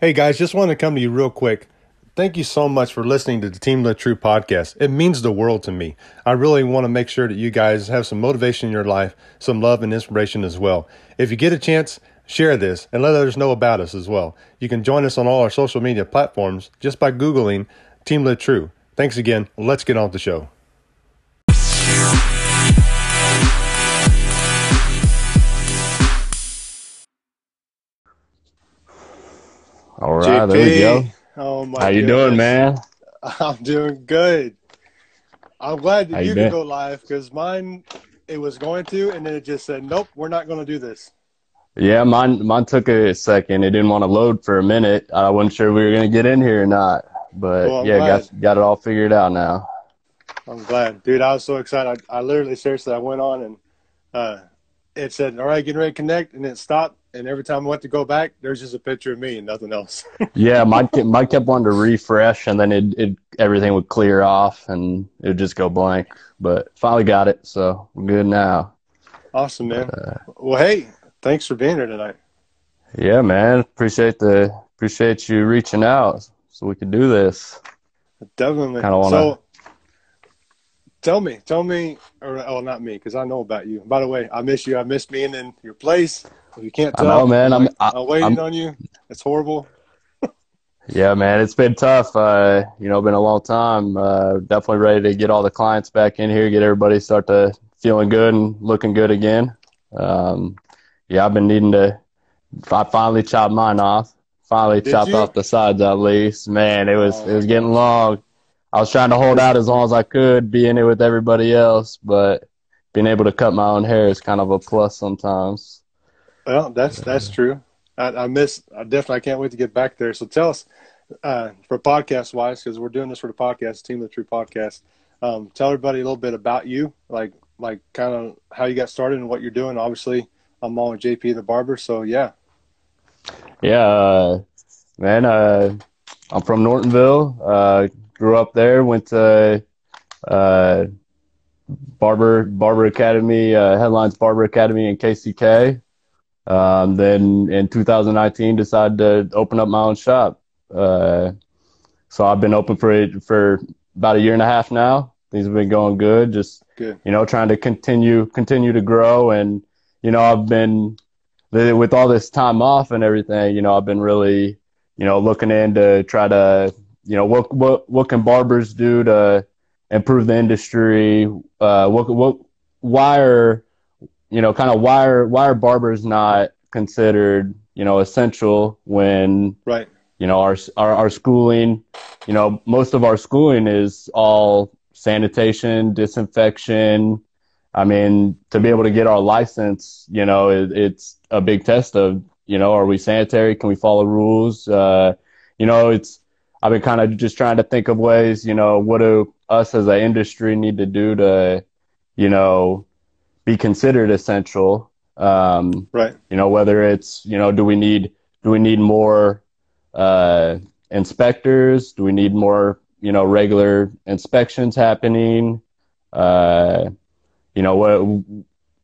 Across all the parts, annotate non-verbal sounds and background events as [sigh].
Hey guys, just want to come to you real quick. Thank you so much for listening to the Team Live True podcast. It means the world to me. I really want to make sure that you guys have some motivation in your life, some love and inspiration as well. If you get a chance, share this and let others know about us as well. You can join us on all our social media platforms just by Googling Team Live True. Thanks again. Let's get on with the show. All right, there we go. Oh my How you goodness. doing, man? [laughs] I'm doing good. I'm glad How that you you been? can go live because mine it was going to, and then it just said, "Nope, we're not going to do this." Yeah, mine mine took a second. It didn't want to load for a minute. I wasn't sure we were gonna get in here or not. But Well, yeah, glad. got got it all figured out now. I'm glad, dude. I was so excited. I, I literally, seriously, I went on and uh, it said, "All right, getting ready to connect," and it stopped. And every time I went to go back, there's just a picture of me and nothing else. [laughs] Yeah, Mike kept, mine kept wanting to refresh, and then it, it everything would clear off, and it would just go blank. But finally got it, so we're good now. awesome, man. Uh, well, hey, thanks for being here tonight. Yeah, man, appreciate the appreciate you reaching out so we could do this. Definitely. Kinda wanna- So, tell me, tell me, or oh, not me, because I know about you. By the way, I miss you. I miss being in your place. If you can't I tell, know, man. I'm- I- I'm waiting I'm- on you. It's horrible. [laughs] Yeah, man, it's been tough. Uh, you know, been a long time. Uh, definitely ready to get all the clients back in here, get everybody start to feeling good and looking good again. Um, yeah, I've been needing to. I finally chopped mine off. Finally Did chopped you? off the sides at least. Man, it was Oh, it was getting long. I was trying to hold out as long as I could, be in it with everybody else, but being able to cut my own hair is kind of a plus sometimes. Well, that's that's true. I, I miss. I definitely. I can't wait to get back there. So tell us, uh, for podcast wise, because we're doing this for the podcast, Team the True podcast. Um, tell everybody a little bit about you, like like kind of how you got started and what you're doing. Obviously, I'm on with JP the barber, so yeah. Yeah, uh, man, uh, I'm from Nortonville. Uh, grew up there, went to uh, Barber Barber Academy, uh, Headlines Barber Academy in KCK. Um, then in 2019, decided to open up my own shop. Uh, so I've been open for it for about a year and a half now. Things have been going good. Just Good. you know, trying to continue continue to grow. And you know, I've been with all this time off and everything. You know, I've been really you know looking in to try to you know what what what can barbers do to improve the industry? Uh, what what why are you know kind of why are why are barbers not considered you know essential when Right. you know our our, our schooling you know most of our schooling is all sanitation disinfection. I mean to be able to get our license you know it, it's a big test of you know are we sanitary? Can we follow rules? Uh you know it's i've been kind of just trying to think of ways you know what do us as an industry need to do to you know be considered essential um Right. you know whether it's you know do we need do we need more uh inspectors? Do we need more you know regular inspections happening? Uh you know what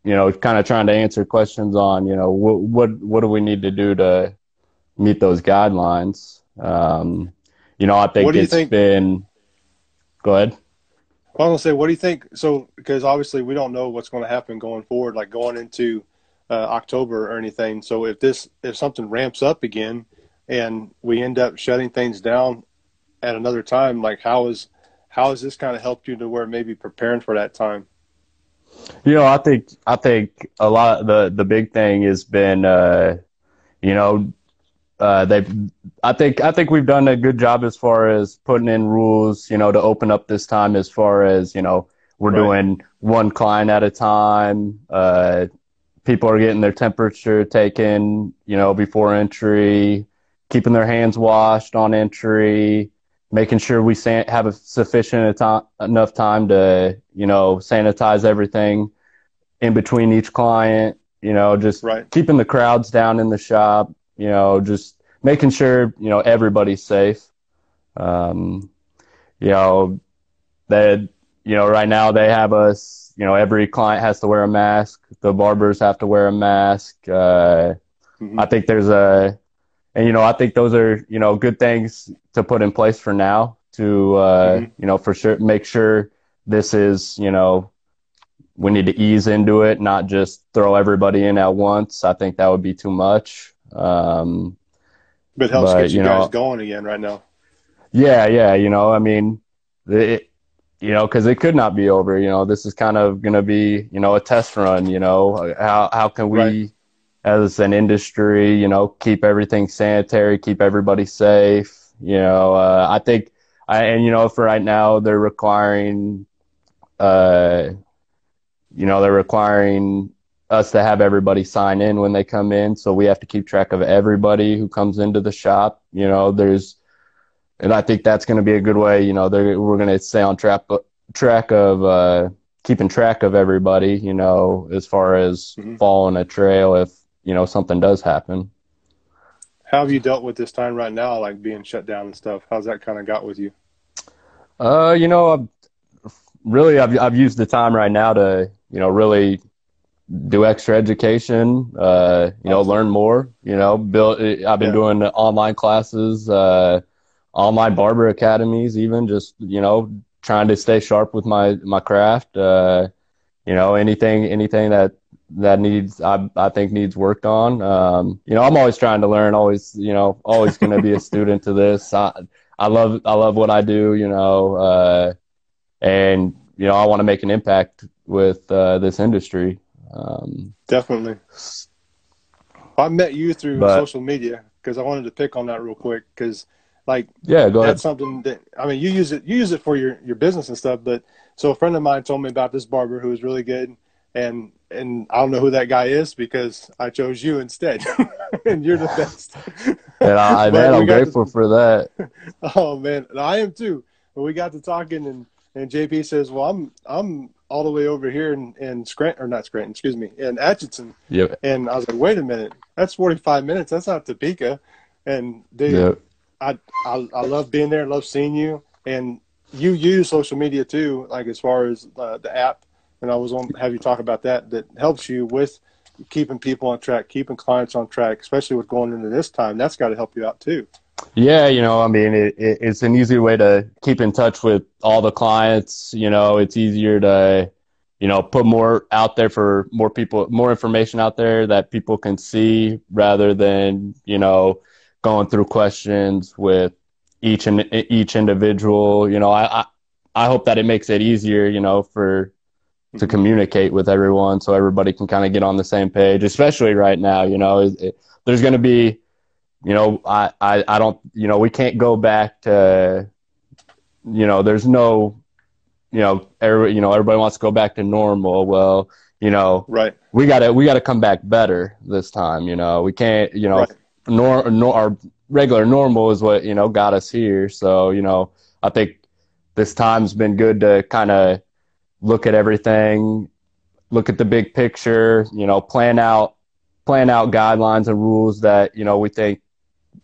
you know kind of trying to answer questions on you know what what what do we need to do to meet those guidelines? Um you know i think What do you it's think- been go ahead I was gonna say, what do you think? So, because obviously we don't know what's going to happen going forward, like going into uh, October or anything. So, if this, if something ramps up again, and we end up shutting things down at another time, like how is how has this kind of helped you to where maybe preparing for that time? You know, I think I think a lot the the big thing has been uh you know uh they've I think I think we've done a good job as far as putting in rules, you know, to open up this time as far as, you know, we're Right. doing one client at a time. Uh people are getting their temperature taken, you know, before entry, keeping their hands washed on entry, making sure we san- have a sufficient enough time to, you know, sanitize everything in between each client, you know, just Right. keeping the crowds down in the shop, you know, just making sure, you know, everybody's safe. Um, you know, that, you know, right now they have us, you know, every client has to wear a mask. The barbers have to wear a mask. Uh, Mhm. I think there's a, and you know, I think those are you know good things to put in place for now to uh, mm-hmm. you know for sure make sure this is you know we need to ease into it, not just throw everybody in at once. I think that would be too much. Um, but helps but, get you, you know, guys going again right now. Yeah, yeah. You know, I mean, it, you know, because it could not be over. You know, this is kind of going to be, you know, a test run. You know, how how can we, right. as an industry, you know, keep everything sanitary, keep everybody safe. You know, uh, I think, I and you know, for right now, they're requiring, uh, you know, they're requiring us to have everybody sign in when they come in. So we have to keep track of everybody who comes into the shop. You know, there's, and I think that's going to be a good way. You know, we're going to stay on track track of uh, keeping track of everybody. You know, as far as mm-hmm. following a trail if you know something does happen. How have you dealt with this time right now, like being shut down and stuff? How's that kind of got with you? Uh, you know, I've, really, I've I've used the time right now to you know really do extra education, uh, you know, learn more, you know, build, I've been yeah. doing online classes, uh, online barber academies, even just, you know, trying to stay sharp with my, my craft, uh, you know, anything, anything that, that needs, I, I think needs worked on. Um, you know, I'm always trying to learn, always, you know, always going to be a [laughs] student to this. I, I love, I love what I do, you know, uh, and, you know, I want to make an impact with, uh, this industry. Um, Definitely. I met you through but, social media because I wanted to pick on that real quick because, like, yeah, go that's ahead. something that I mean, you use it, you use it for your your business and stuff. But so a friend of mine told me about this barber who was really good, and and I don't know who that guy is because I chose you instead, [laughs] and you're the best. [laughs] and I, [laughs] man, I'm grateful to, for that. Oh man, I am too. But we got to talking, and and JP says, "Well, I'm I'm all the way over here in, in Scranton, or not Scranton, excuse me, in Atchison. Yep. And I was like, wait a minute, that's 45 minutes. That's not Topeka. And dude, yep. I, I, I love being there. I Love seeing you. And you use social media too, like as far as uh, the app. And I was on have you talk about that. That helps you with keeping people on track, keeping clients on track, especially with going into this time. That's got to help you out too. Yeah, you know, I mean, it, it, it's an easy way to keep in touch with all the clients. You know, it's easier to, you know, put more out there for more people, more information out there that people can see rather than, you know, going through questions with each and each individual. You know, I, I, I hope that it makes it easier, you know, for to mm-hmm. communicate with everyone so everybody can kind of get on the same page, especially right now. You know, it, there's going to be you know, I, I, I don't, you know, we can't go back to, you know, there's no, you know, every, you know, everybody wants to go back to normal. Well, you know, right. We gotta, we gotta come back better this time. You know, we can't, you know, right. nor, nor our regular normal is what, you know, got us here. So, you know, I think this time's been good to kind of look at everything, look at the big picture, you know, plan out, plan out guidelines and rules that, you know, we think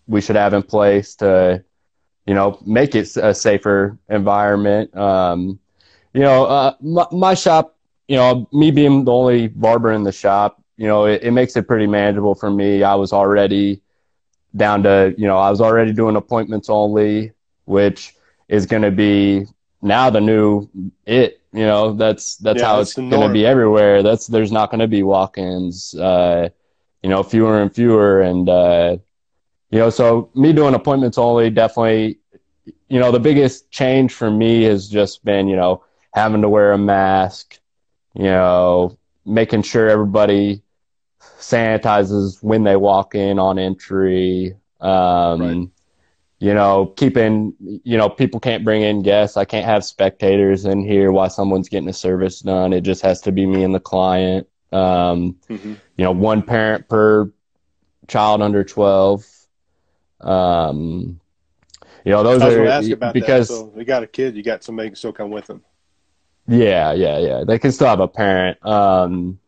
we should have in place to, you know, make it a safer environment. Um, you know, uh, my, my, shop, you know, me being the only barber in the shop, you know, it, it makes it pretty manageable for me. I was already down to, you know, I was already doing appointments only, which is going to be now the new it. You know, that's that's yeah, how it's going to be everywhere. That's there's not going to be walk-ins. Uh, you know, fewer and fewer, and uh, you know, so me doing appointments only definitely, you know, the biggest change for me has just been, you know, having to wear a mask, you know, making sure everybody sanitizes when they walk in on entry. Um, right. You know, keeping, you know, people can't bring in guests. I can't have spectators in here while someone's getting a service done. It just has to be me and the client. Um, mm-hmm. You know, one parent per child under 12 um, you know, those are because so we got a kid, you got somebody can still come with them. Yeah, yeah, yeah. They can still have a parent. Um,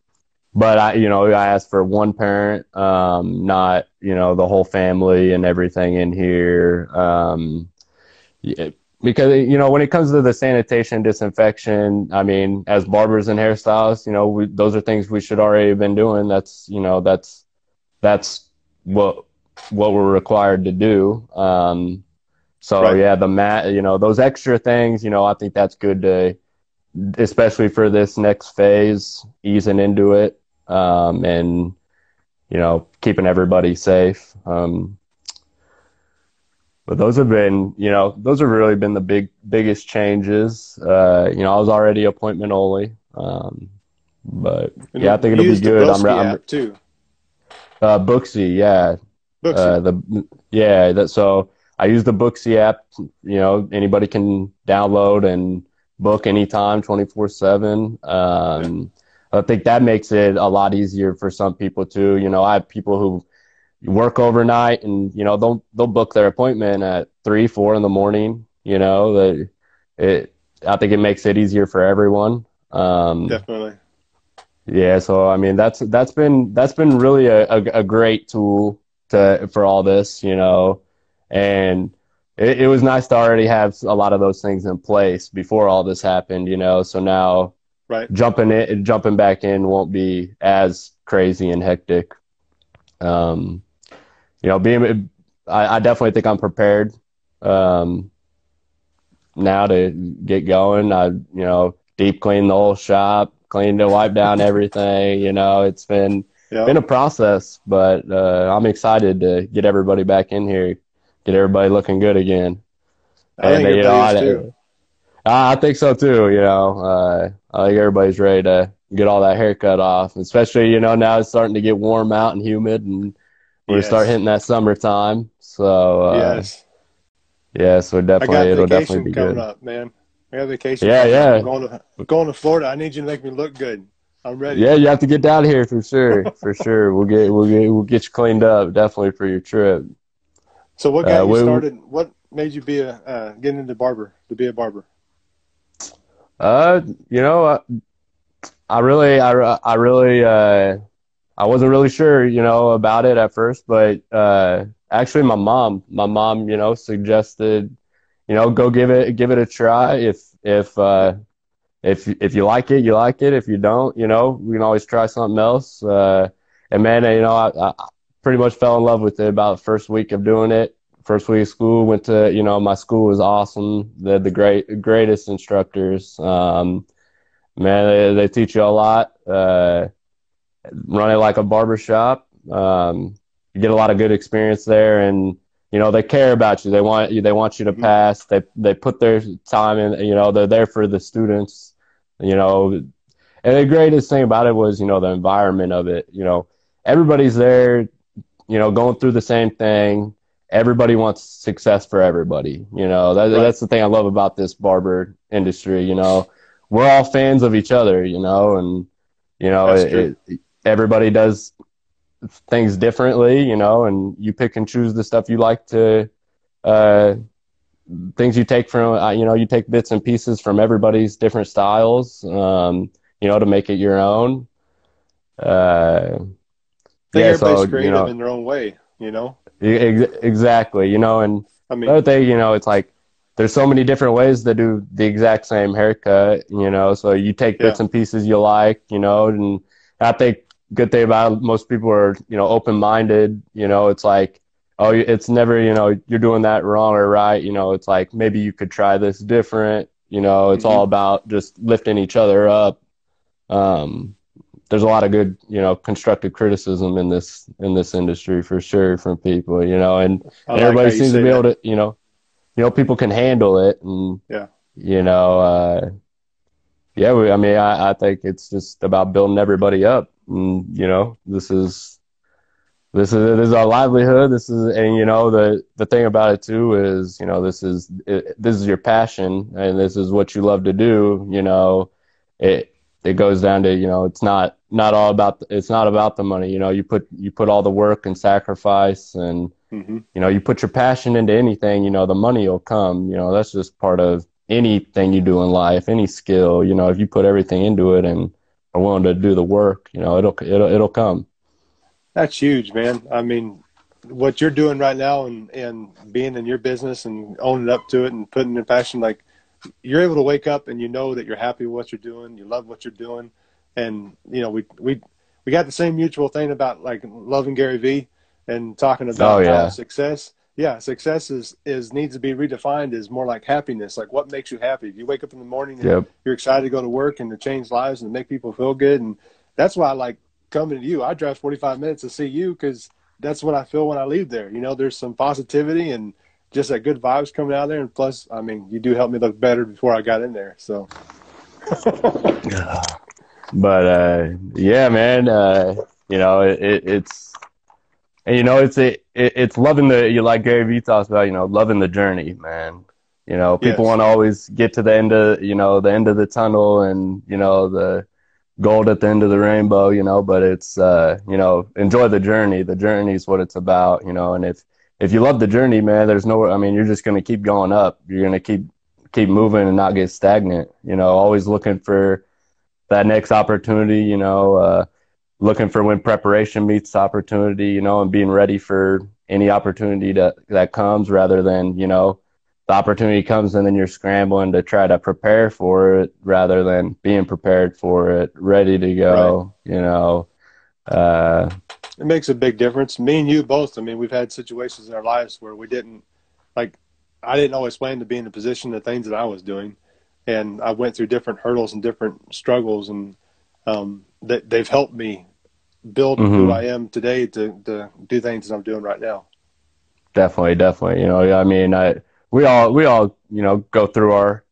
but I, you know, I asked for one parent, um, not, you know, the whole family and everything in here. Um, yeah, because, you know, when it comes to the sanitation, disinfection, I mean, as barbers and hairstylists, you know, we, those are things we should already have been doing. That's, you know, that's, that's what what we're required to do. Um, so Right. yeah, the mat, you know, those extra things, you know, I think that's good to, especially for this next phase, easing into it, um, and you know, keeping everybody safe. Um, but those have been, you know, those have really been the big, biggest changes. Uh, you know, I was already appointment only, um, but And yeah, I think it'll be good. I'm, I'm too. uh, Booksy, yeah. Uh, the yeah that so I use the Booksy app. You know, anybody can download and book anytime, twenty four seven. Um, I think that makes it a lot easier for some people too. You know, I have people who work overnight and you know they'll they'll book their appointment at three four in the morning. You know, that it. I think it makes it easier for everyone. Um, Definitely. yeah, so I mean that's that's been that's been really a, a, a great tool to for all this, you know, and it, it was nice to already have a lot of those things in place before all this happened, you know. So now Right. jumping in, jumping back in won't be as crazy and hectic. Um, you know, being I, I definitely think I'm prepared um, now to get going. I you know deep clean the whole shop, cleaned and wiped down [laughs] everything. You know, it's been Yeah. been a process, but uh, I'm excited to get everybody back in here, get everybody looking good again. I think And, you know, I- too. I I think so too. You know, uh, I think everybody's ready to get all that hair cut off, especially you know now it's starting to get warm out and humid, and we Yes. start hitting that summertime. So uh, yes. yeah, so I got definitely it'll definitely vacation be coming good. up, man. I got vacation. Yeah, yeah. I'm going to going to Florida. I need you to make me look good. I'm ready. Yeah, you have to get down here for sure, for sure. We'll get we'll get we'll get you cleaned up definitely for your trip. So what got Uh, you we- started? What made you be a uh, get into barber to be a barber? Uh, you know, I, I really, I, I really, uh, I wasn't really sure, you know, about it at first, but uh, actually, my mom, my mom, you know, suggested, you know, go give it, give it a try. If, if, uh, if, if you like it, you like it. If you don't, you know, we can always try something else. Uh, and man, you know, I, I pretty much fell in love with it about the first week of doing it. First week of school, went to, you know, my school was awesome. They had the great, greatest instructors. Um, man, they, they teach you a lot. Uh, run it like a barber shop. Um, you get a lot of good experience there and, you know, they care about you. They want you, they want you to Mhm. pass. They, they put their time in, you know, they're there for the students, you know, and the greatest thing about it was, you know, the environment of it, you know, everybody's there, you know, going through the same thing. Everybody wants success for everybody. You know, that, Right. that's the thing I love about this barber industry. You know, we're all fans of each other, you know, and, you know, it, it, everybody does things differently, you know, and you pick and choose the stuff you like to, uh, things you take from, uh, you know, you take bits and pieces from everybody's different styles, um, you know, to make it your own. Uh, yeah, everybody's so, you know, in their own way. You know, ex- exactly, you know, and I mean, Another thing, you know, it's like there's so many different ways to do the exact same haircut, you know. So you take bits Yeah. and pieces you like, you know, and I think good thing about most people are, you know, open minded. You know, it's like, oh, it's never, you know, you're doing that wrong or right. You know, it's like maybe you could try this different. You know, it's Mhm. all about just lifting each other up. Um, there's a lot of good, you know, constructive criticism in this in this industry for sure from people, you know, and like everybody seems to be able to, you know, you know, people can handle it, and Yeah. you know, uh, yeah, we, I mean, I, I think it's just about building everybody up, and you know, this is this is this is our livelihood. This is, and you know, the the thing about it too is, you know, this is it, this is your passion, and this is what you love to do. You know, it it goes down to you know, it's not not all about it's not about the money. You know, you put you put all the work and sacrifice and hmm you know, you put your passion into anything, you know, the money will come. You know, that's just part of anything you do in life, any skill. You know, if you put everything into it and are willing to do the work, you know, it'll it'll it'll come. That's huge, man. I mean, what you're doing right now and, and being in your business and owning up to it and putting in passion, like you're able to wake up and you know that you're happy with what you're doing, you love what you're doing. And, you know, we, we, we got the same mutual thing about like loving Gary Vee. and talking about Oh, yeah. success, yeah, success is is needs to be redefined as more like happiness. Like what makes you happy? If you wake up in the morning and Yep. you're excited to go to work and to change lives and make people feel good, and that's why I like coming to you. I drive 45 minutes to see you because that's what I feel when I leave there. You know, there's some positivity and just that good vibes coming out of there. And plus, I mean, you do help me look better before I got in there. So [laughs] but uh, yeah, man, uh, you know, it, it, it's and you know, it's a, it, it's loving the you like Gary Vee talks about, you know, loving the journey, man. You know, people Yes. want to always get to the end of you know the end of the tunnel and you know the gold at the end of the rainbow, you know, but it's uh, you know, enjoy the journey. The journey is what it's about, you know, and if if you love the journey, man, there's no I mean, you're just gonna keep going up. You're gonna keep keep moving and not get stagnant. You know, always looking for that next opportunity, you know, uh, looking for when preparation meets opportunity, you know, and being ready for any opportunity that, that comes rather than, you know, the opportunity comes and then you're scrambling to try to prepare for it rather than being prepared for it, ready to go, you know. Uh, it makes a big difference. Me and you both. I mean, we've had situations in our lives where we didn't like. I didn't always plan to be in the position of things that I was doing, and I went through different hurdles and different struggles, and um, they, they've helped me build who Mhm. I am today to to do things that I'm doing right now. Definitely, definitely. You know, I mean, I we all we all you know go through our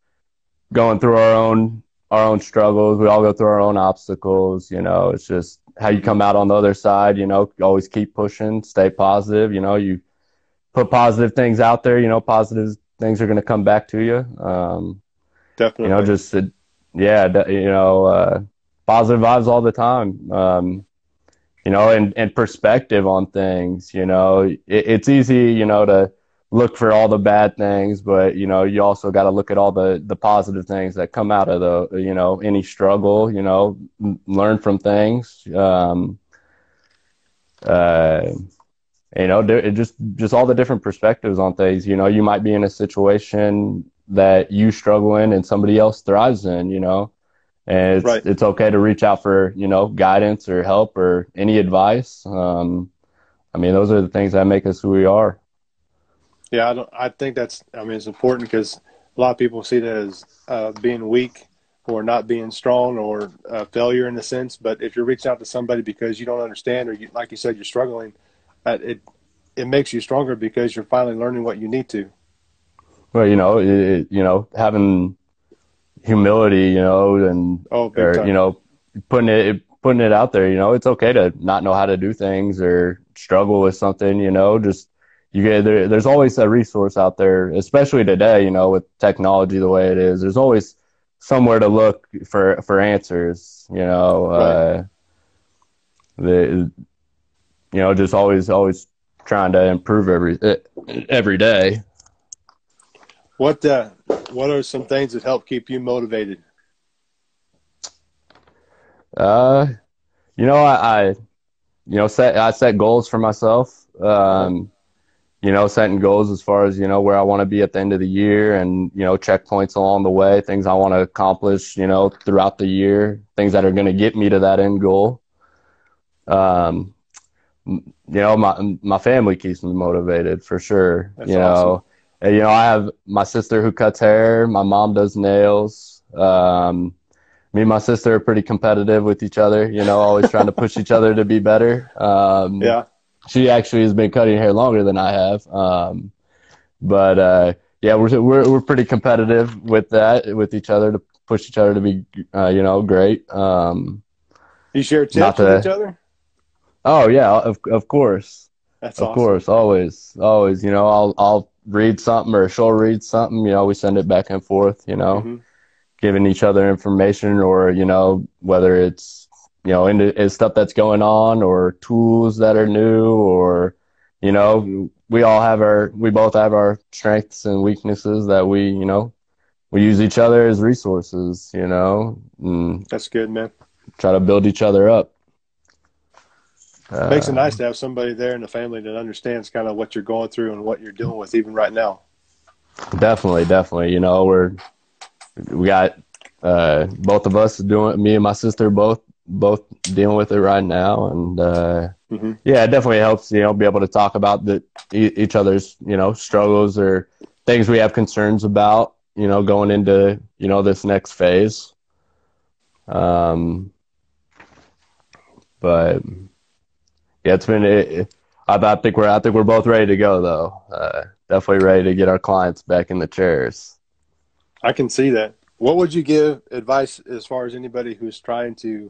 going through our own our own struggles. We all go through our own obstacles. You know, it's just how you come out on the other side. You know, always keep pushing, stay positive. You know, you put positive things out there. You know, positive things are going to come back to you. Um, Definitely. you know, just uh, yeah, you know, uh, positive vibes all the time. Um, you know, and, and perspective on things, you know, it, it's easy, you know, to look for all the bad things, but, you know, you also got to look at all the, the positive things that come out of the, you know, any struggle, you know, learn from things. Um, uh, you know, just, just all the different perspectives on things, you know, you might be in a situation that you struggle in and somebody else thrives in, you know, and it's, Right. it's okay to reach out for, you know, guidance or help or any advice. Um, I mean, those are the things that make us who we are. Yeah, I don't. I think that's. I mean, it's important because a lot of people see that as uh, being weak or not being strong or uh, failure in a sense. But if you're reaching out to somebody because you don't understand or you, like you said, you're struggling, uh, it it makes you stronger because you're finally learning what you need to. Well, you know, it- you know, having humility, you know, and Oh, or you know, putting it putting it out there. You know, it's okay to not know how to do things or struggle with something. You know, just you get there. There's always a resource out there, especially today. You know, with technology the way it is, there's always somewhere to look for for answers. You know, uh, the you know, just always always trying to improve every every day. What uh, what are some things that help keep you motivated? Uh, you know, I, I, you know, set I set goals for myself. Um, you know, setting goals as far as you know where I want to be at the end of the year, and you know, checkpoints along the way, things I want to accomplish. You know, throughout the year, things that are going to get me to that end goal. Um, you know, my my family keeps me motivated for sure. That's you know, And, you know, I have my sister who cuts hair. My mom does nails. Um, me and my sister are pretty competitive with each other. You know, always trying to push each other to be better. Um, Yeah, she actually has been cutting hair longer than I have. Um, but uh, yeah, we're we're we're pretty competitive with that with each other to push each other to be uh, you know great. Um, you share tips Not with each other. oh yeah, of of course, That's of awesome. course, always, always. You know, I'll I'll read something or she'll read something. You know, we send it back and forth. You know, Mhm. giving each other information or you know whether it's you know into it's stuff that's going on or tools that are new or you know we all have our we both have our strengths and weaknesses that we you know we use each other as resources you know and That's good, man. try to build each other up It makes it Uh, nice to have somebody there in the family that understands kind of what you're going through and what you're dealing with, even right now. Definitely, definitely. You know, we're we got uh both of us doing me and my sister both both dealing with it right now and uh Mm-hmm. Yeah, it definitely helps, you know, be able to talk about the each other's, you know, struggles or things we have concerns about, you know, going into, you know, this next phase. Um, but yeah, it's been. It, I, I think we're. I think we're both ready to go, though. Uh, definitely ready to get our clients back in the chairs. I can see that. What would you give advice as far as anybody who's trying to?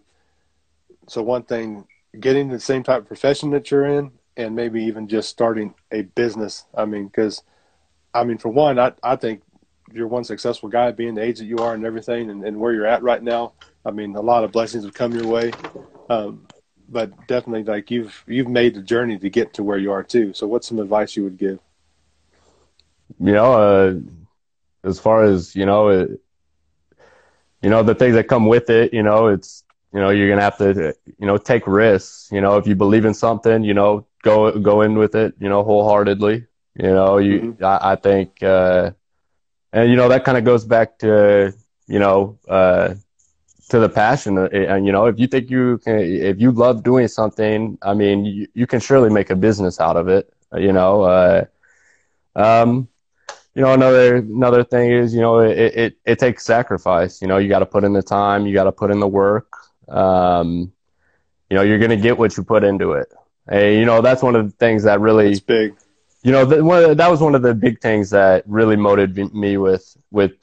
So one thing, getting the same type of profession that you're in, and maybe even just starting a business. I mean, because, I mean, for one, I I think you're one successful guy, being the age that you are, and everything, and, and where you're at right now. I mean, a lot of blessings have come your way. Um, but definitely like you've you've made the journey to get to where you are too. So what's some advice you would give? You know, uh, as far as you know, it, you know the things that come with it. You know, it's you know you're gonna have to you know take risks. You know, if you believe in something, you know, go go in with it. You know, wholeheartedly. You know, you mm-hmm. I, I, think, uh, and you know that kind of goes back to you know. Uh, to the passion and you know if you think you can if you love doing something i mean you, you can surely make a business out of it you know uh, um you know another another thing is you know it it, it takes sacrifice you know you got to put in the time you got to put in the work um you know you're going to get what you put into it. Hey you know that's one of the things that really big. You know the, one the, that was one of the big things that really motivated me with with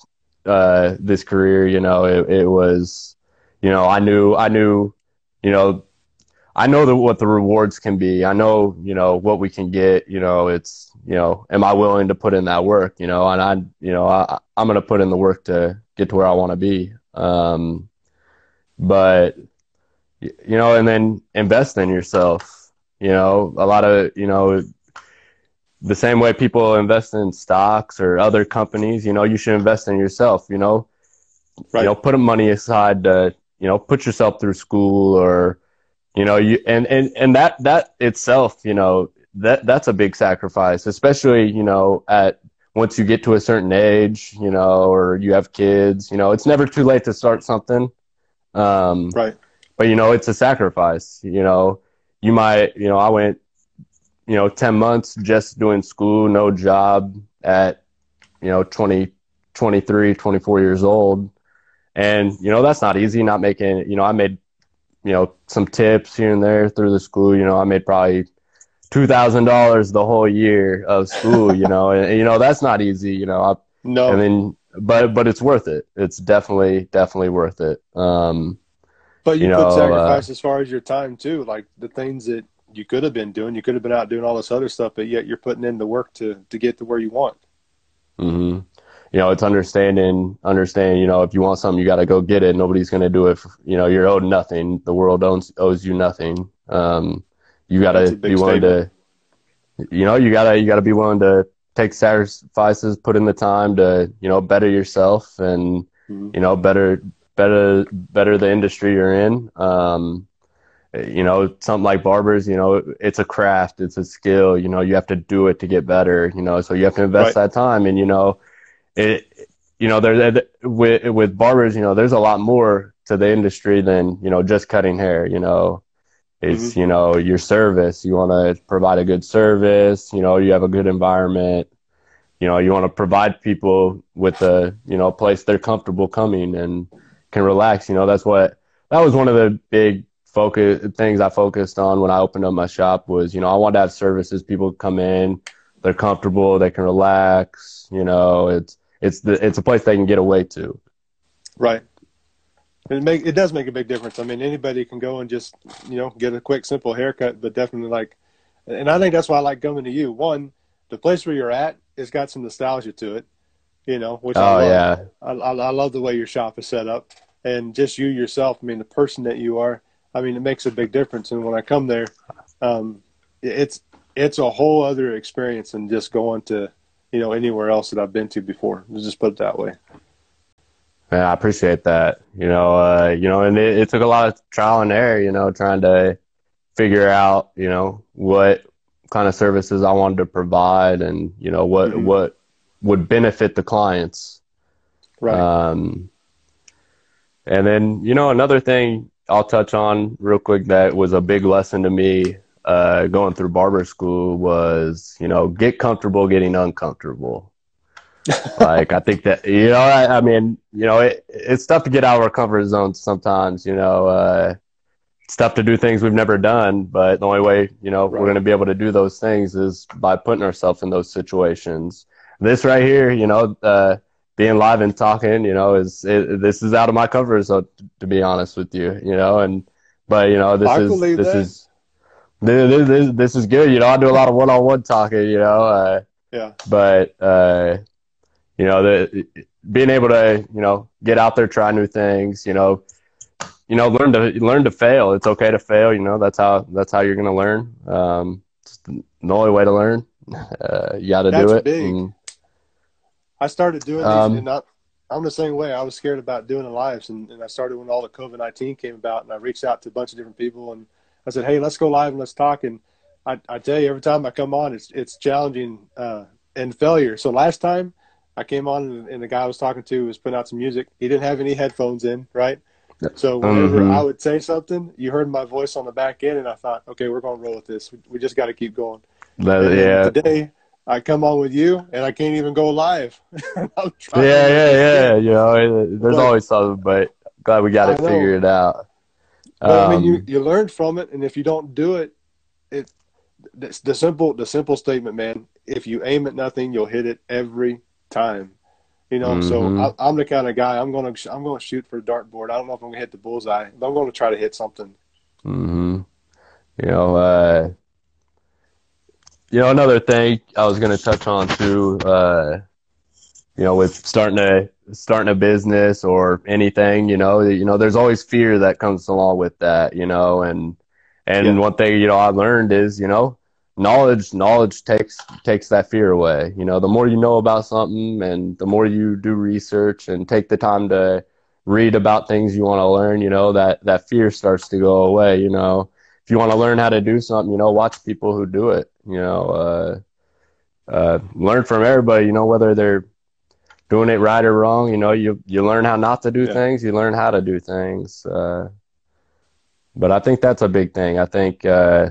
uh this career you know it, it was you know, I knew, I knew, you know, I know that what the rewards can be. I know, you know, what we can get, you know, it's, you know, am I willing to put in that work, you know, and I, you know, I, I'm going to put in the work to get to where I want to be. Um, but, you know, and then invest in yourself, you know, a lot of, you know, the same way people invest in stocks or other companies, you know, you should invest in yourself, you know, right. you know, put money aside to, you know, put yourself through school or, you know, you, and, and, and that, that itself, you know, that, that's a big sacrifice, especially, you know, at, once you get to a certain age, you know, or you have kids, you know, it's never too late to start something. Um, right. But, you know, it's a sacrifice, you know, you might, you know, I went, you know, 10 months just doing school, no job at, you know, 20, 23, 24 years old. And, you know, that's not easy, not making, you know, I made, you know, some tips here and there through the school. You know, I made probably $2,000 the whole year of school, you know, and, you know, that's not easy, you know. I, no. I mean, but, but it's worth it. It's definitely, definitely worth it. Um, but you, you put sacrifice uh, as far as your time too, like the things that you could have been doing, you could have been out doing all this other stuff, but yet you're putting in the work to, to get to where you want. Mm-hmm you know, it's understanding, understanding, you know, if you want something, you got to go get it. Nobody's going to do it. For, you know, you're owed nothing. The world owns, owes you nothing. Um, you got to be willing statement. to, you know, you gotta, you gotta be willing to take sacrifices, put in the time to, you know, better yourself and, mm-hmm. you know, better, better, better the industry you're in. Um, you know, something like barbers, you know, it's a craft, it's a skill, you know, you have to do it to get better, you know, so you have to invest right. that time and, you know, it, you know, there with with barbers, you know, there's a lot more to the industry than you know just cutting hair. You know, it's mm-hmm. you know your service. You want to provide a good service. You know, you have a good environment. You know, you want to provide people with a you know place they're comfortable coming and can relax. You know, that's what that was one of the big focus things I focused on when I opened up my shop was you know I wanted to have services people come in, they're comfortable, they can relax. You know, it's it's the it's a place they can get away to. Right. It make it does make a big difference. I mean, anybody can go and just you know get a quick, simple haircut, but definitely like, and I think that's why I like coming to you. One, the place where you're at has got some nostalgia to it, you know. Which oh I love. yeah, I, I, I love the way your shop is set up, and just you yourself. I mean, the person that you are. I mean, it makes a big difference. And when I come there, um, it's it's a whole other experience than just going to you know anywhere else that I've been to before. Let's just put it that way. Yeah, I appreciate that. You know, uh, you know, and it, it took a lot of trial and error. You know, trying to figure out, you know, what kind of services I wanted to provide, and you know what mm-hmm. what would benefit the clients. Right. Um, and then you know another thing I'll touch on real quick that was a big lesson to me uh, going through barber school was, you know, get comfortable getting uncomfortable. [laughs] like I think that you know, I, I mean, you know, it, it's tough to get out of our comfort zone sometimes. You know, uh, it's tough to do things we've never done, but the only way you know right. we're going to be able to do those things is by putting ourselves in those situations. This right here, you know, uh, being live and talking, you know, is it, this is out of my comfort zone to be honest with you, you know, and but you know, this I is this that. is this, this, this is good. You know, I do a lot of one-on-one talking. You know, uh, yeah. But uh, you know, the being able to you know get out there, try new things. You know, you know, learn to learn to fail. It's okay to fail. You know, that's how that's how you're gonna learn. Um, it's the only way to learn. [laughs] Uh, you got to do it. Big. And, I started doing these, um, and not, I'm the same way. I was scared about doing the lives, and, and I started when all the COVID nineteen came about, and I reached out to a bunch of different people, and I said, "Hey, let's go live and let's talk." And I, I tell you, every time I come on, it's it's challenging uh, and failure. So last time I came on, and the guy I was talking to was putting out some music. He didn't have any headphones in, right? So whenever mm-hmm. I would say something, you heard my voice on the back end, and I thought, okay, we're going to roll with this. We, we just got to keep going. But, yeah. Today, I come on with you, and I can't even go live. [laughs] yeah, yeah, yeah. You know, there's but, always something, but glad we got it figured out. But, I mean, you um, you learn from it, and if you don't do it, it the simple the simple statement, man. If you aim at nothing, you'll hit it every time. You know, mm-hmm. so I, am the kind of guy I'm gonna I'm gonna shoot for a dartboard. I don't know if I'm gonna hit the bullseye, but I'm gonna try to hit something. Hmm. You know, uh, you know, another thing I was gonna touch on too. Uh, you know, with starting a starting a business or anything, you know, you know, there's always fear that comes along with that, you know, and and yeah. one thing, you know, I learned is, you know, knowledge knowledge takes takes that fear away. You know, the more you know about something and the more you do research and take the time to read about things you want to learn, you know, that that fear starts to go away, you know. If you want to learn how to do something, you know, watch people who do it, you know, uh uh learn from everybody, you know, whether they're doing it right or wrong. You know, you you learn how not to do yeah. things. You learn how to do things. Uh, but I think that's a big thing. I think uh,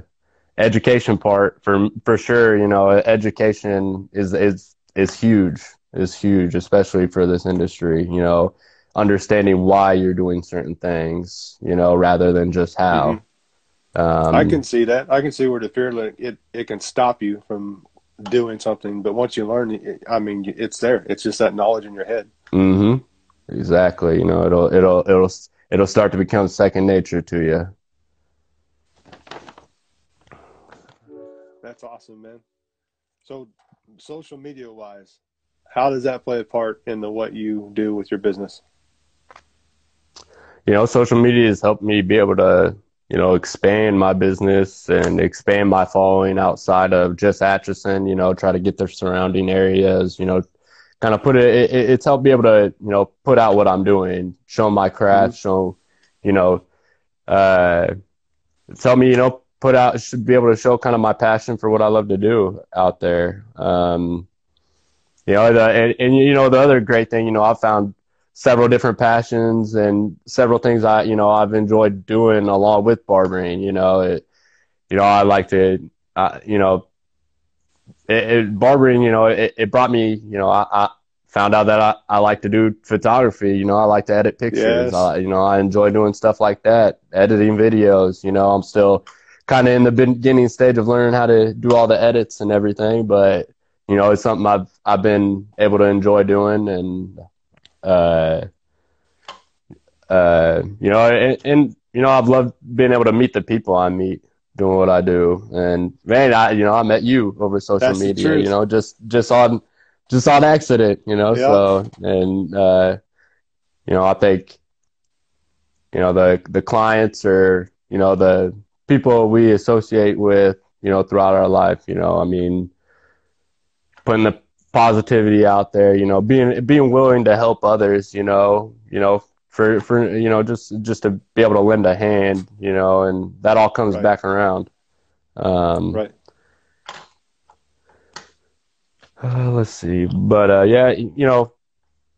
education part for for sure. You know, education is is is huge. Is huge, especially for this industry. You know, understanding why you're doing certain things. You know, rather than just how. Mm-hmm. Um, I can see that. I can see where the fear it it can stop you from doing something. But once you learn, I mean, it's there. It's just that knowledge in your head. Mm-hmm. Exactly. You know, it'll it'll it'll it'll start to become second nature to you. That's awesome, man. So, social media wise, how does that play a part in the what you do with your business? You know, social media has helped me be able to you know, expand my business and expand my following outside of just Atchison, you know, try to get their surrounding areas, you know, kind of put it, it, it's helped be able to, you know, put out what I'm doing, show my craft, mm-hmm. show, you know, uh, tell me, you know, put out, should be able to show kind of my passion for what I love to do out there. Um, you know, the, and, and, you know, the other great thing, you know, I found several different passions and several things I, you know, I've enjoyed doing along with barbering. You know, it, you know, I like to, uh, you know, it, it, barbering, you know, it, it brought me, you know, I, I found out that I, I like to do photography. You know, I like to edit pictures. Yes. I, you know, I enjoy doing stuff like that, editing videos. You know, I'm still kind of in the beginning stage of learning how to do all the edits and everything, but you know, it's something I've I've been able to enjoy doing, and uh, uh, you know, and, and, you know, I've loved being able to meet the people I meet doing what I do. And man, I, you know, I met you over social That's media, you know, just, just on, just on accident, you know, yep. so, and, uh, you know, I think, you know, the, the clients or, you know, the people we associate with, you know, throughout our life, you know, I mean, putting the positivity out there, you know, being being willing to help others, you know, you know, for for you know, just just to be able to lend a hand, you know, and that all comes right. back around. Um, right. Uh, let's see, but uh, yeah, you know,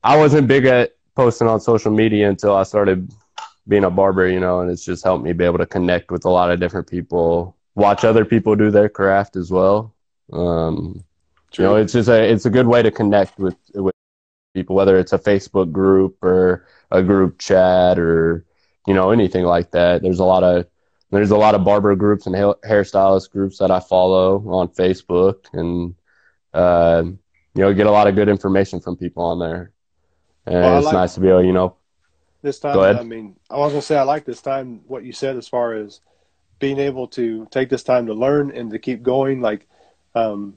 I wasn't big at posting on social media until I started being a barber, you know, and it's just helped me be able to connect with a lot of different people, watch other people do their craft as well. Um, you know, it's just a it's a good way to connect with with people, whether it's a Facebook group or a group chat or you know anything like that. There's a lot of there's a lot of barber groups and hairstylist groups that I follow on Facebook, and uh, you know get a lot of good information from people on there. And well, it's like nice to be able, you know. This time, I mean, I was gonna say I like this time what you said as far as being able to take this time to learn and to keep going. Like um,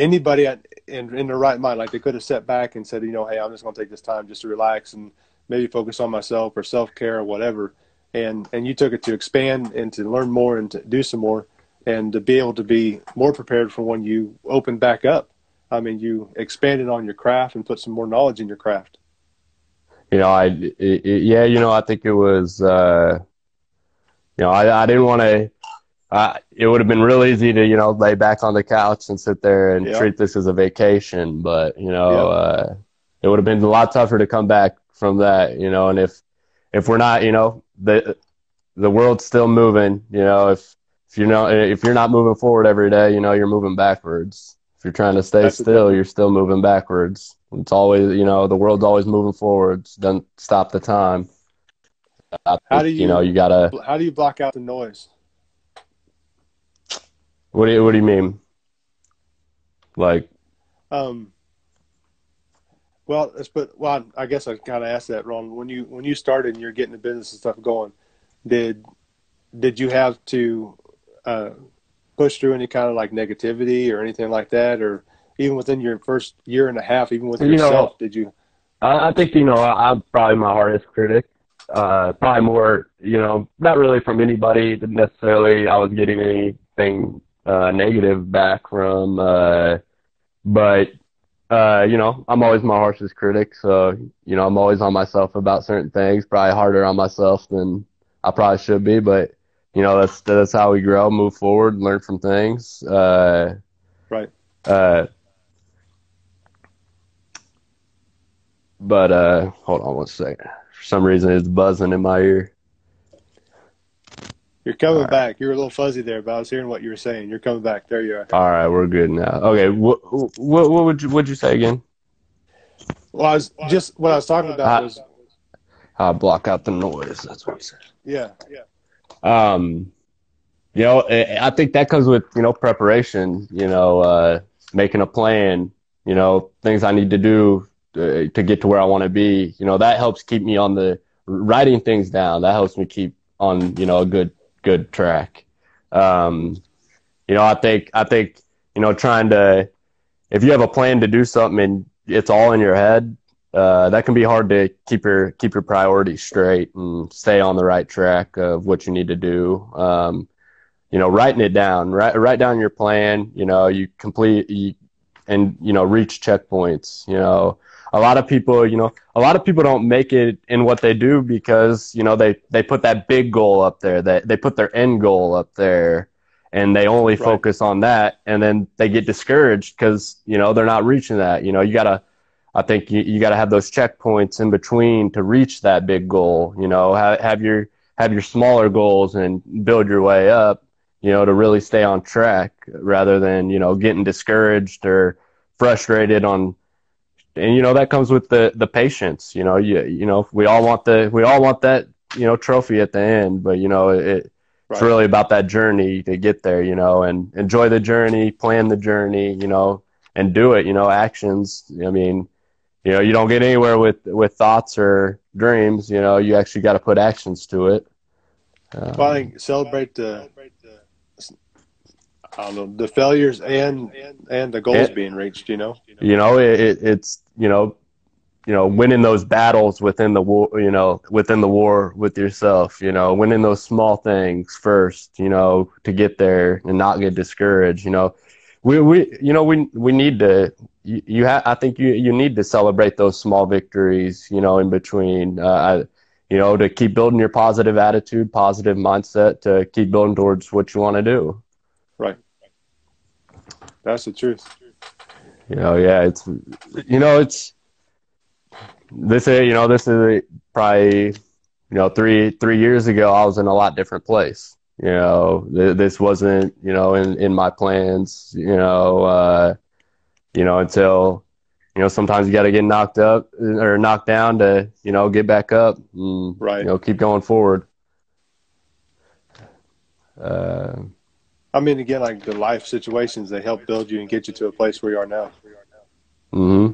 anybody in in their right mind, like they could have sat back and said, you know, hey, I'm just gonna take this time just to relax and maybe focus on myself or self care or whatever. And and you took it to expand and to learn more and to do some more and to be able to be more prepared for when you open back up. I mean, you expanded on your craft and put some more knowledge in your craft you know, I, it, it, yeah, you know, I think it was, uh, you know, I, I didn't want to, uh, it would have been real easy to, you know, lay back on the couch and sit there and treat this as a vacation. But, you know, uh, it would have been a lot tougher to come back from that, you know, and if, if we're not, you know, the, the world's still moving, you know, if, if you know, if you're not moving forward every day, you know, you're moving backwards. If you're trying to stay That's still, you're still moving backwards. It's always, you know, the world's always moving forwards. Doesn't stop the time. how do you, you know, you gotta. How do you block out the noise? What do you What do you mean? Like, um, well, put. Well, I guess I kind of asked that wrong. When you when you started and you're getting the business and stuff going, did did you have to uh, push through any kind of like negativity or anything like that, or even within your first year and a half, even with you yourself, know, did you? I think you know I'm probably my hardest critic. Uh, probably more, you know, not really from anybody necessarily. I was getting anything uh, negative back from, uh, but uh, you know, I'm always my harshest critic. So you know, I'm always on myself about certain things. Probably harder on myself than I probably should be, but you know, that's that's how we grow, move forward, learn from things. Uh, right. Uh, but uh, hold on one second. For some reason, it's buzzing in my ear. You're coming right. back. You're a little fuzzy there, but I was hearing what you were saying. You're coming back. There you are. All right, we're good now. Okay, what what, what would you would you say again? Well, I was just what I was talking about I, was. I block out the noise. That's what I said. Yeah, yeah. Um, you know, I think that comes with you know preparation. You know, uh, making a plan. You know, things I need to do to, to get to where I want to be. You know, that helps keep me on the writing things down. That helps me keep on you know a good good track. Um, you know, I think I think you know trying to if you have a plan to do something and it's all in your head, uh, that can be hard to keep your keep your priorities straight and stay on the right track of what you need to do. Um, you know, writing it down, write write down your plan. You know, you complete you, and you know reach checkpoints. You know, a lot of people, you know, a lot of people don't make it in what they do because you know they they put that big goal up there. That they, they put their end goal up there, and they only right. focus on that, and then they get discouraged because you know they're not reaching that. You know, you gotta I think you, you got to have those checkpoints in between to reach that big goal. You know, have, have your have your smaller goals and build your way up. You know, to really stay on track rather than you know getting discouraged or frustrated on. And you know that comes with the the patience. You know, you you know we all want the we all want that you know trophy at the end, but you know it. Right. It's really about that journey to get there, you know, and enjoy the journey, plan the journey, you know, and do it, you know, actions. I mean, you know you don't get anywhere with with thoughts or dreams you know you actually got to put actions to it um, well, i think celebrate the I don't know the failures and and the goals being reached. You know, you know it, it's you know, you know winning those battles within the war. You know, within the war with yourself. You know, winning those small things first. You know, to get there and not get discouraged. You know, we we you know we we need to you, you have I think you you need to celebrate those small victories, you know, in between. Uh, you know, to keep building your positive attitude, positive mindset, to keep building towards what you want to do. Right. That's the truth. You know, yeah, it's you know, it's this is you know this is probably you know three three years ago I was in a lot different place. You know, th- this wasn't, you know, in, in my plans, you know, uh, you know, until, you know, sometimes you got to get knocked up or knocked down to, you know, get back up and, Right. you know, keep going forward. Uh, I mean, again, like the life situations, they help build you and get you to a place where you are now. hmm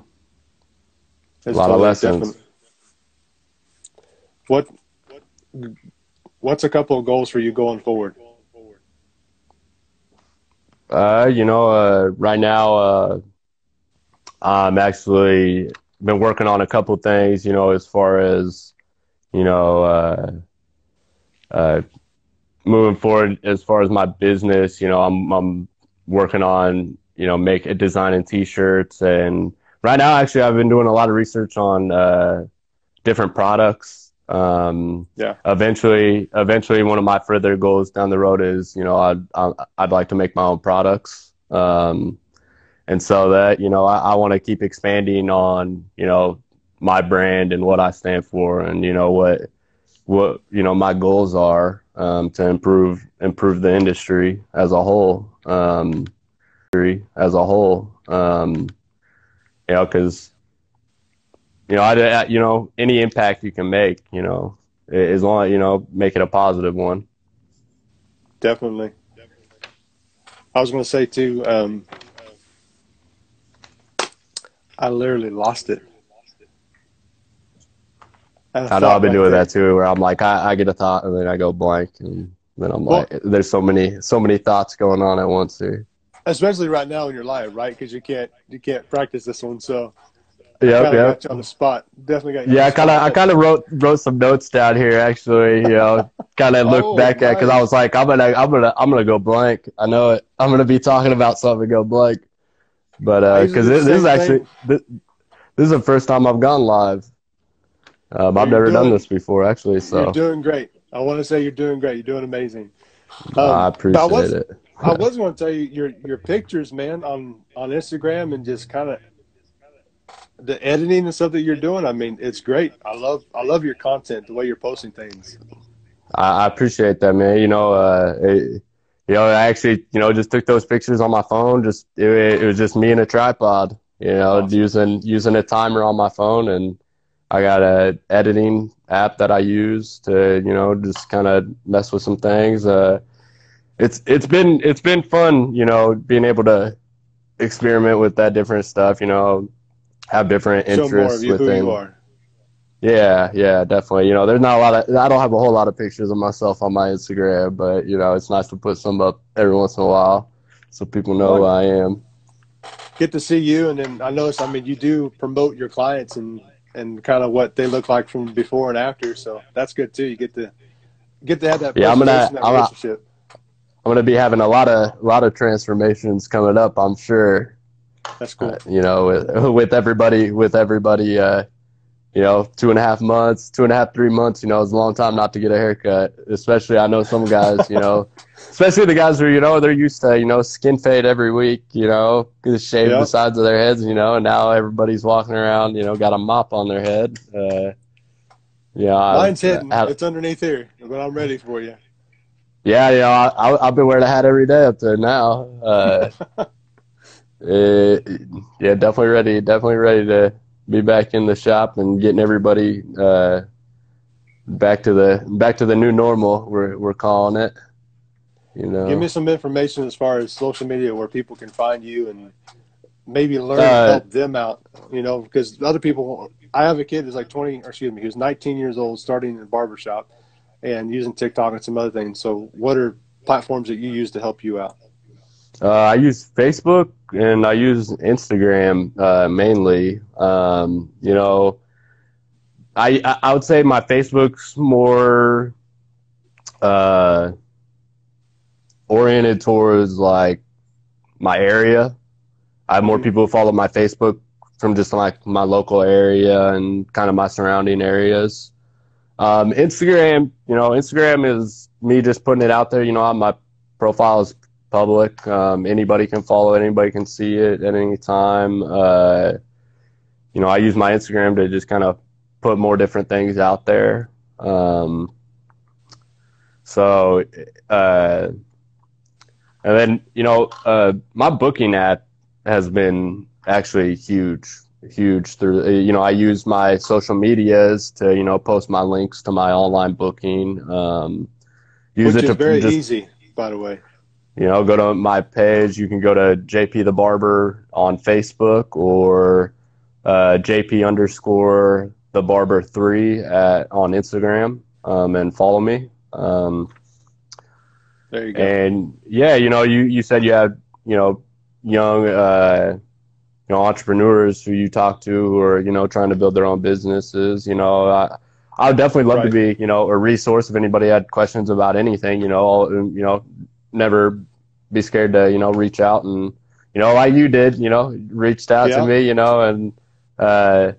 It's A lot of lessons. What What's a couple of goals for you going forward? Uh, you know, uh, right now, uh, I'm actually been working on a couple things, you know, as far as, you know, uh, uh, moving forward as far as my business, you know, I'm, I'm working on, you know, make designing t-shirts and right now, actually, I've been doing a lot of research on, uh, different products. Um, Yeah. eventually, eventually one of my further goals down the road is, you know, I'd, I'd, I'd like to make my own products. Um, and so that, you know, I, I want to keep expanding on, you know, my brand and what I stand for and, you know, what, what, you know, my goals are, um, to improve, improve the industry as a whole, um, as a whole, um, you know, cause, you know, I- you know, any impact you can make, you know, as long, you know, make it a positive one. Definitely. I was going to say too. Um, I literally lost it. I know I've been doing that too, where I'm like, I, I get a thought and then I go blank, and then I'm Well- like, there's so many, so many thoughts going on at once here. especially right now in your life, right? Because you can't you can't practice this one, so Yeah, kind of yep. you on the spot. Definitely got you. Yeah, I kind of, I kind of wrote wrote some notes down here actually. You know, [laughs] kind of look Oh, back at because I was like, I'm gonna, I'm gonna, I'm gonna go blank. I know it. I'm gonna be talking about something and go blank. But I uh, because this, this is actually this, this is the first time I've gone live. Um, I've You're never done this before actually, So You're doing great. I want to say you're doing great. You're doing amazing. I Um, but appreciate was, it. I was going to tell you your your pictures, man, on on Instagram and just kind of the editing and stuff that you're doing. I mean, it's great. I love I love your content, the way you're posting things. I, I appreciate that, man. You know, uh, it, you know, I actually, you know, just took those pictures on my phone. Just it, it was just me and a tripod. You know, Awesome. using using a timer on my phone, and I got a editing app that I use to, you know, just kind of mess with some things. Uh, it's it's been it's been fun, you know, being able to experiment with that different stuff. You know, have different interests Show more you who within. you are. Yeah, yeah, definitely. You know, there's not a lot of, I don't have a whole lot of pictures of myself on my Instagram, but, you know, it's nice to put some up every once in a while so people know who I am. Get to see you, and then I notice. I mean, you do promote your clients and and kind of what they look like from before and after. So that's good too. You get to get to have that Yeah, I'm gonna- I'm- relationship. I'm going to be having a lot of, a lot of transformations coming up, I'm sure. That's cool. Uh, you know, with, [laughs] with everybody, with everybody, uh, you know, two and a half months, two and a half, three months, you know, it's a long time not to get a haircut. Especially, I know some guys, you know, [laughs] especially the guys who, you know, they're used to, you know, skin fade every week, you know, just shave Yeah. the sides of their heads, you know, and now everybody's walking around, you know, got a mop on their head. Uh, yeah, I- Mine's hidden. I- it's underneath here, but I'm ready for you. yeah, you know, I, I, I've been wearing a hat every day up there now. Uh, [laughs] eh, yeah, definitely ready, definitely ready to be back in the shop and getting everybody uh, back to the back to the new normal. We're we're calling it. You know, Give me some information as far as social media where people can find you and maybe learn Uh, help them out. You know, because other people. I have a kid who's like 20, or excuse me, who's 19 years old, starting in a barbershop and using TikTok and some other things. So, what are platforms that you use to help you out? Uh, I use Facebook and I use Instagram uh, mainly. Um, you know, I I would say my Facebook's more uh, oriented towards like my area. I have more Mhm. people who follow my Facebook from just like my local area and kind of my surrounding areas. Um, Instagram, you know, Instagram is me just putting it out there. You know, my profile is public. Um, anybody can follow it. Anybody can see it at any time. Uh, you know, I use my Instagram to just kind of put more different things out there. Um, So, uh, and then you know, uh, my booking app has been actually huge, huge. Through you know, I use my social medias to you know post my links to my online booking. Um, use Which it is to very just, easy, by the way. You know, go to my page. You can go to JP the Barber on Facebook or uh, JP underscore the Barber three at on Instagram um, and follow me. Um, there you go. And yeah, you know, you you said you had you know young uh, you know entrepreneurs who you talk to who are you know trying to build their own businesses. You know, I I would definitely love right. to be you know a resource if anybody had questions about anything. You know, you know, never be scared to you know reach out and you know like you did. You know, reached out yeah. to me. You know, and uh,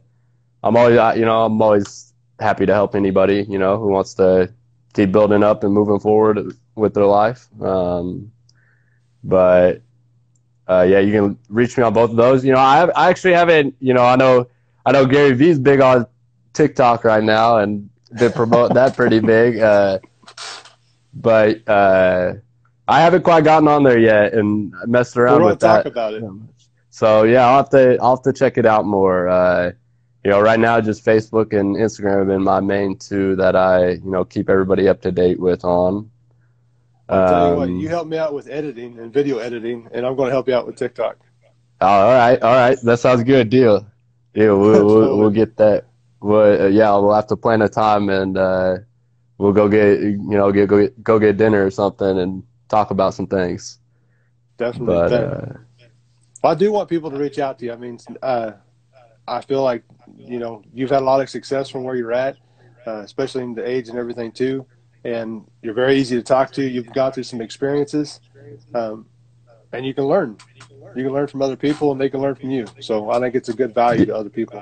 I'm always you know I'm always happy to help anybody you know who wants to keep building up and moving forward with their life. Um, but uh, yeah, you can reach me on both of those. You know, I have, I actually haven't. You know, I know I know Gary Vee's big on TikTok right now and they promote that pretty big. Uh, but uh, I haven't quite gotten on there yet and messed around with that. Talk about it. So yeah, I'll have to I'll have to check it out more. Uh, you know, right now just Facebook and Instagram have been my main two that I you know keep everybody up to date with on. I'll tell you what, um, you help me out with editing and video editing, and I'm going to help you out with TikTok. all right, all right, that sounds good. Deal, deal. We'll we'll, [laughs] we'll get that. Well, uh, yeah, we'll have to plan a time, and uh, we'll go get you know get go get, go get dinner or something, and talk about some things. Definitely. But, uh, I do want people to reach out to you. I mean, uh, I feel like you know you've had a lot of success from where you're at, uh, especially in the age and everything too. And you're very easy to talk to. You've gone through some experiences, um, and you can learn. You can learn from other people, and they can learn from you. So I think it's a good value to other people.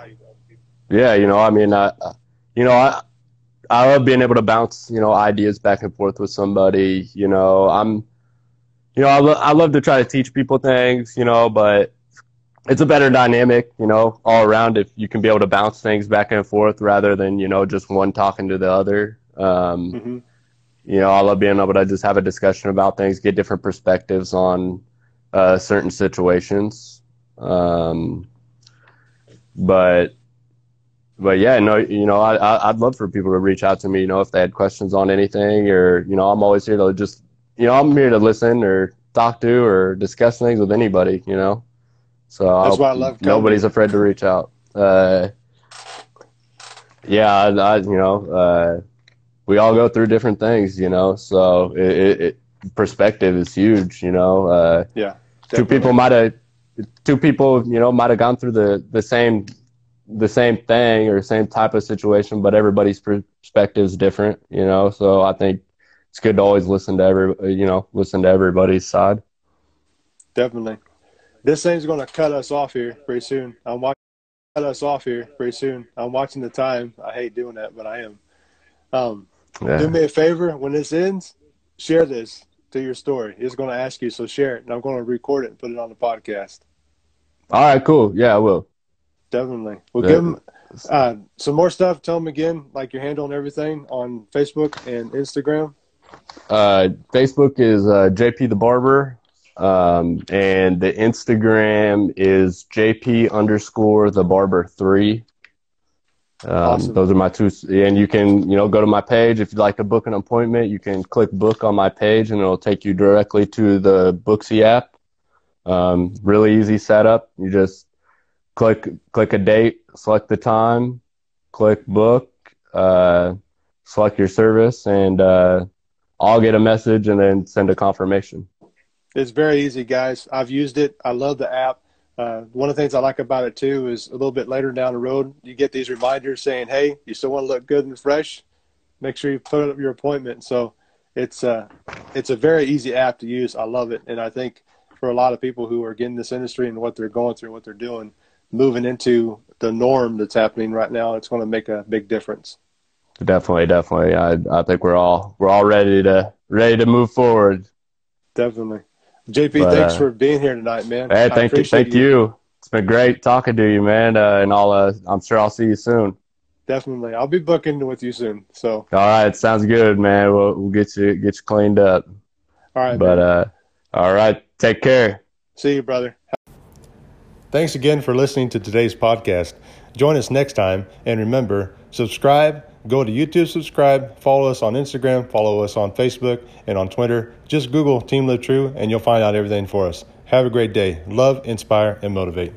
Yeah, you know, I mean, I, you know, I, I love being able to bounce, you know, ideas back and forth with somebody. You know, I'm, you know, I, lo- I love to try to teach people things, you know, but it's a better dynamic, you know, all around if you can be able to bounce things back and forth rather than, you know, just one talking to the other. Um, mm-hmm. You know, I love being able to just have a discussion about things, get different perspectives on uh, certain situations. Um, but but yeah, no, you know, I, I'd love for people to reach out to me, you know, if they had questions on anything or, you know, I'm always here to just, you know, I'm here to listen or talk to or discuss things with anybody, you know? So that's I'll, why I love comedy. nobody's afraid to reach out. Uh, yeah, I, I, you know, uh, we all go through different things, you know, so it, it, it perspective is huge, you know, uh, yeah, definitely. two people might have, two people, you know, might have gone through the, the same the same thing or same type of situation, but everybody's perspective is different, you know. So I think it's good to always listen to every, you know, listen to everybody's side. Definitely. This thing's going to cut us off here pretty soon. I'm watching cut us off here pretty soon. I'm watching the time. I hate doing that, but I am. Um, yeah. Do me a favor when this ends, share this to your story. It's going to ask you, so share it, and I'm going to record it and put it on the podcast. All right, cool. Yeah, I will definitely. Well, give them uh, some more stuff. Tell them again, like your handle and everything on Facebook and Instagram. Uh, Facebook is uh, JP the Barber, um, and the Instagram is JP underscore the Barber three. Um, awesome. Those are my two, and you can you know go to my page if you'd like to book an appointment. You can click book on my page, and it'll take you directly to the Booksy app. Um, really easy setup. You just click click a date, select the time, click book, uh, select your service, and uh, I'll get a message and then send a confirmation. It's very easy, guys. I've used it. I love the app. Uh, one of the things I like about it too is a little bit later down the road, you get these reminders saying, "Hey, you still want to look good and fresh? Make sure you put up your appointment." So it's uh, it's a very easy app to use. I love it, and I think for a lot of people who are getting this industry and what they're going through, what they're doing, moving into the norm that's happening right now, it's going to make a big difference. Definitely, definitely. I I think we're all we're all ready to ready to move forward. Definitely. JP, but, thanks uh, for being here tonight, man. Hey, thank you, thank you. you. It's been great talking to you, man. Uh, and I'll uh, I'm sure I'll see you soon. definitely. I'll be booking with you soon. So. All right, sounds good, man. We'll, we'll get you get you cleaned up. All right. But man. uh, all right, take care. See you, brother. Thanks again for listening to today's podcast. Join us next time, and remember, subscribe. Go to YouTube, subscribe, follow us on Instagram, follow us on Facebook, and on Twitter. Just Google Team Live True, and you'll find out everything for us. Have a great day. Love, inspire, and motivate.